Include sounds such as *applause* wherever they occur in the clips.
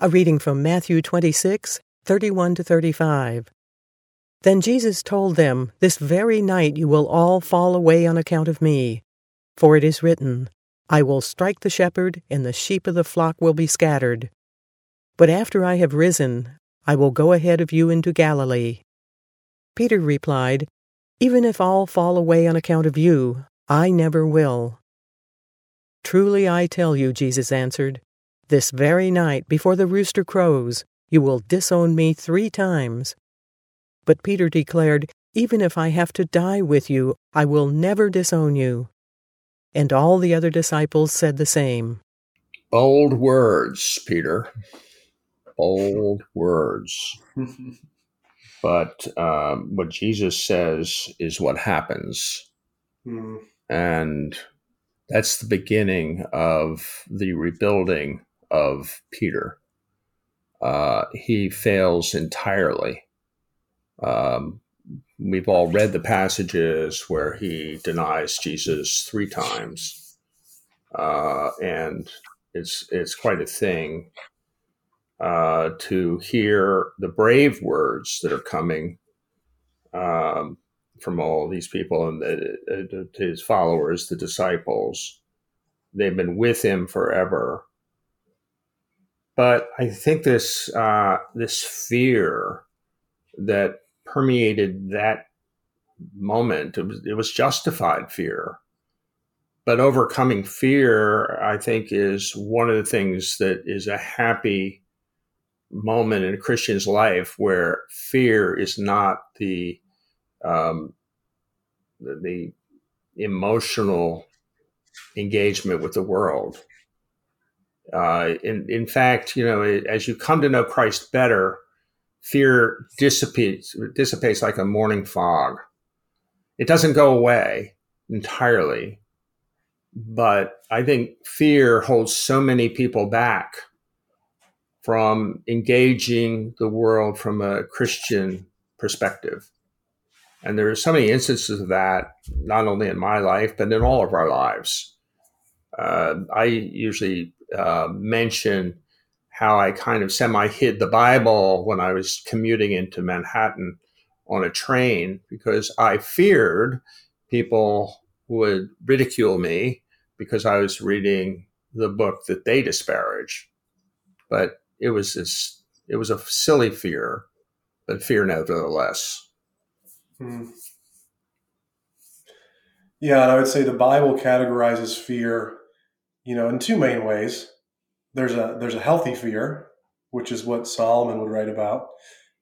A reading from Matthew 26, 31 to 35. Then Jesus told them, This very night you will all fall away on account of me. For it is written, I will strike the shepherd, and the sheep of the flock will be scattered. But after I have risen, I will go ahead of you into Galilee. Peter replied, Even if all fall away on account of you, I never will. Truly I tell you, Jesus answered, this very night, before the rooster crows, you will disown me three times. But Peter declared, Even if I have to die with you, I will never disown you. And all the other disciples said the same. Bold words, Peter. Bold words. *laughs* but um, what Jesus says is what happens. Mm. And that's the beginning of the rebuilding of Peter. Uh, he fails entirely. Um, we've all read the passages where he denies Jesus three times, uh, and it's it's quite a thing uh, to hear the brave words that are coming um, from all these people and the, uh, his followers, the disciples. They've been with him forever but I think this uh, this fear that permeated that moment it was, it was justified fear. But overcoming fear, I think, is one of the things that is a happy moment in a Christian's life where fear is not the um, the, the emotional engagement with the world uh, in, in fact, you know, as you come to know Christ better, fear dissipates, dissipates like a morning fog. It doesn't go away entirely, but I think fear holds so many people back from engaging the world from a Christian perspective. And there are so many instances of that, not only in my life, but in all of our lives. Uh, I usually uh, mention how I kind of semi hid the Bible when I was commuting into Manhattan on a train because I feared people would ridicule me because I was reading the book that they disparage. But it was this, it was a silly fear, but fear nevertheless. Hmm. Yeah, and I would say the Bible categorizes fear you know, in two main ways. There's a there's a healthy fear, which is what Solomon would write about,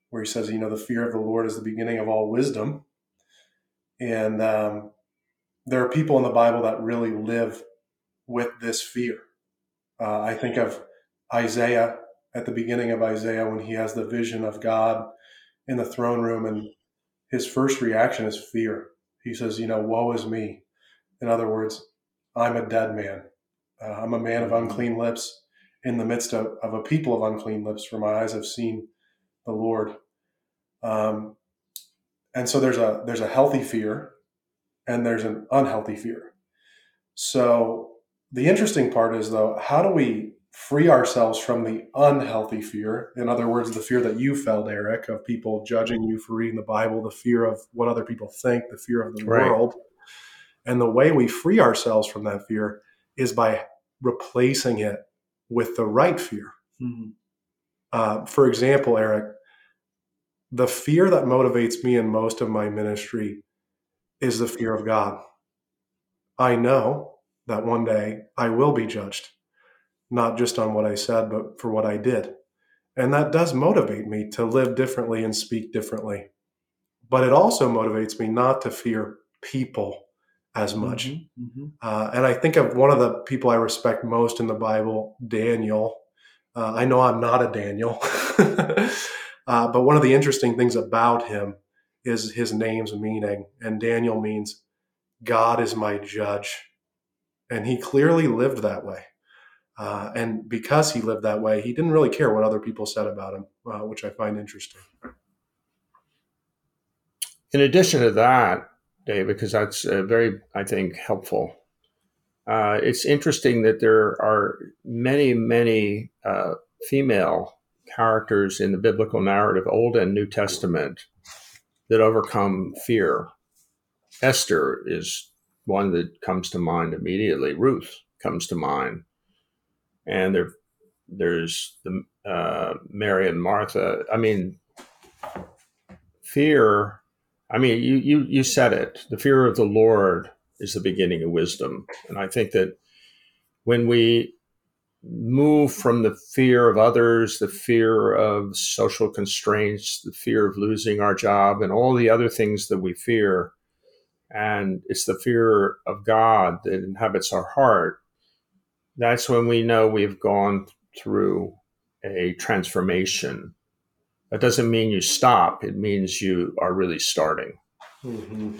where he says, you know, the fear of the Lord is the beginning of all wisdom. And um, there are people in the Bible that really live with this fear. Uh, I think of Isaiah at the beginning of Isaiah when he has the vision of God in the throne room, and his first reaction is fear. He says, You know, woe is me. In other words, I'm a dead man. Uh, I'm a man of unclean lips in the midst of, of, a people of unclean lips, for my eyes have seen the Lord. Um, and so there's a there's a healthy fear, and there's an unhealthy fear. So the interesting part is though, how do we free ourselves from the unhealthy fear? In other words, the fear that you felt, Eric, of people judging you for reading the Bible, the fear of what other people think, the fear of the right. world. And the way we free ourselves from that fear is by replacing it with the right fear. Mm-hmm. Uh, for example, Eric, the fear that motivates me in most of my ministry is the fear of God. I know that one day I will be judged, not just on what I said, but for what I did. And that does motivate me to live differently and speak differently. But it also motivates me not to fear people as much. Mm-hmm, mm-hmm. Uh, and I think of one of the people I respect most in the Bible, Daniel. Uh, I know I'm not a Daniel, *laughs* uh, but one of the interesting things about him is his name's meaning. And Daniel means God is my judge. And he clearly lived that way. Uh, and because he lived that way, he didn't really care what other people said about him, uh, which I find interesting. In addition to that, Because that's uh, very, I think, helpful. Uh, it's interesting that there are many, many uh, female characters in the biblical narrative, Old and New Testament, that overcome fear. Esther is one that comes to mind immediately. Ruth comes to mind, and there, there's the uh, Mary and Martha. I mean, fear. I mean, you you you said it. The fear of the Lord is the beginning of wisdom, and I think that when we move from the fear of others, the fear of social constraints, the fear of losing our job, and all the other things that we fear. And it's the fear of God that inhabits our heart. That's when we know we've gone through a transformation. That doesn't mean you stop, it means you are really starting. Mm-hmm.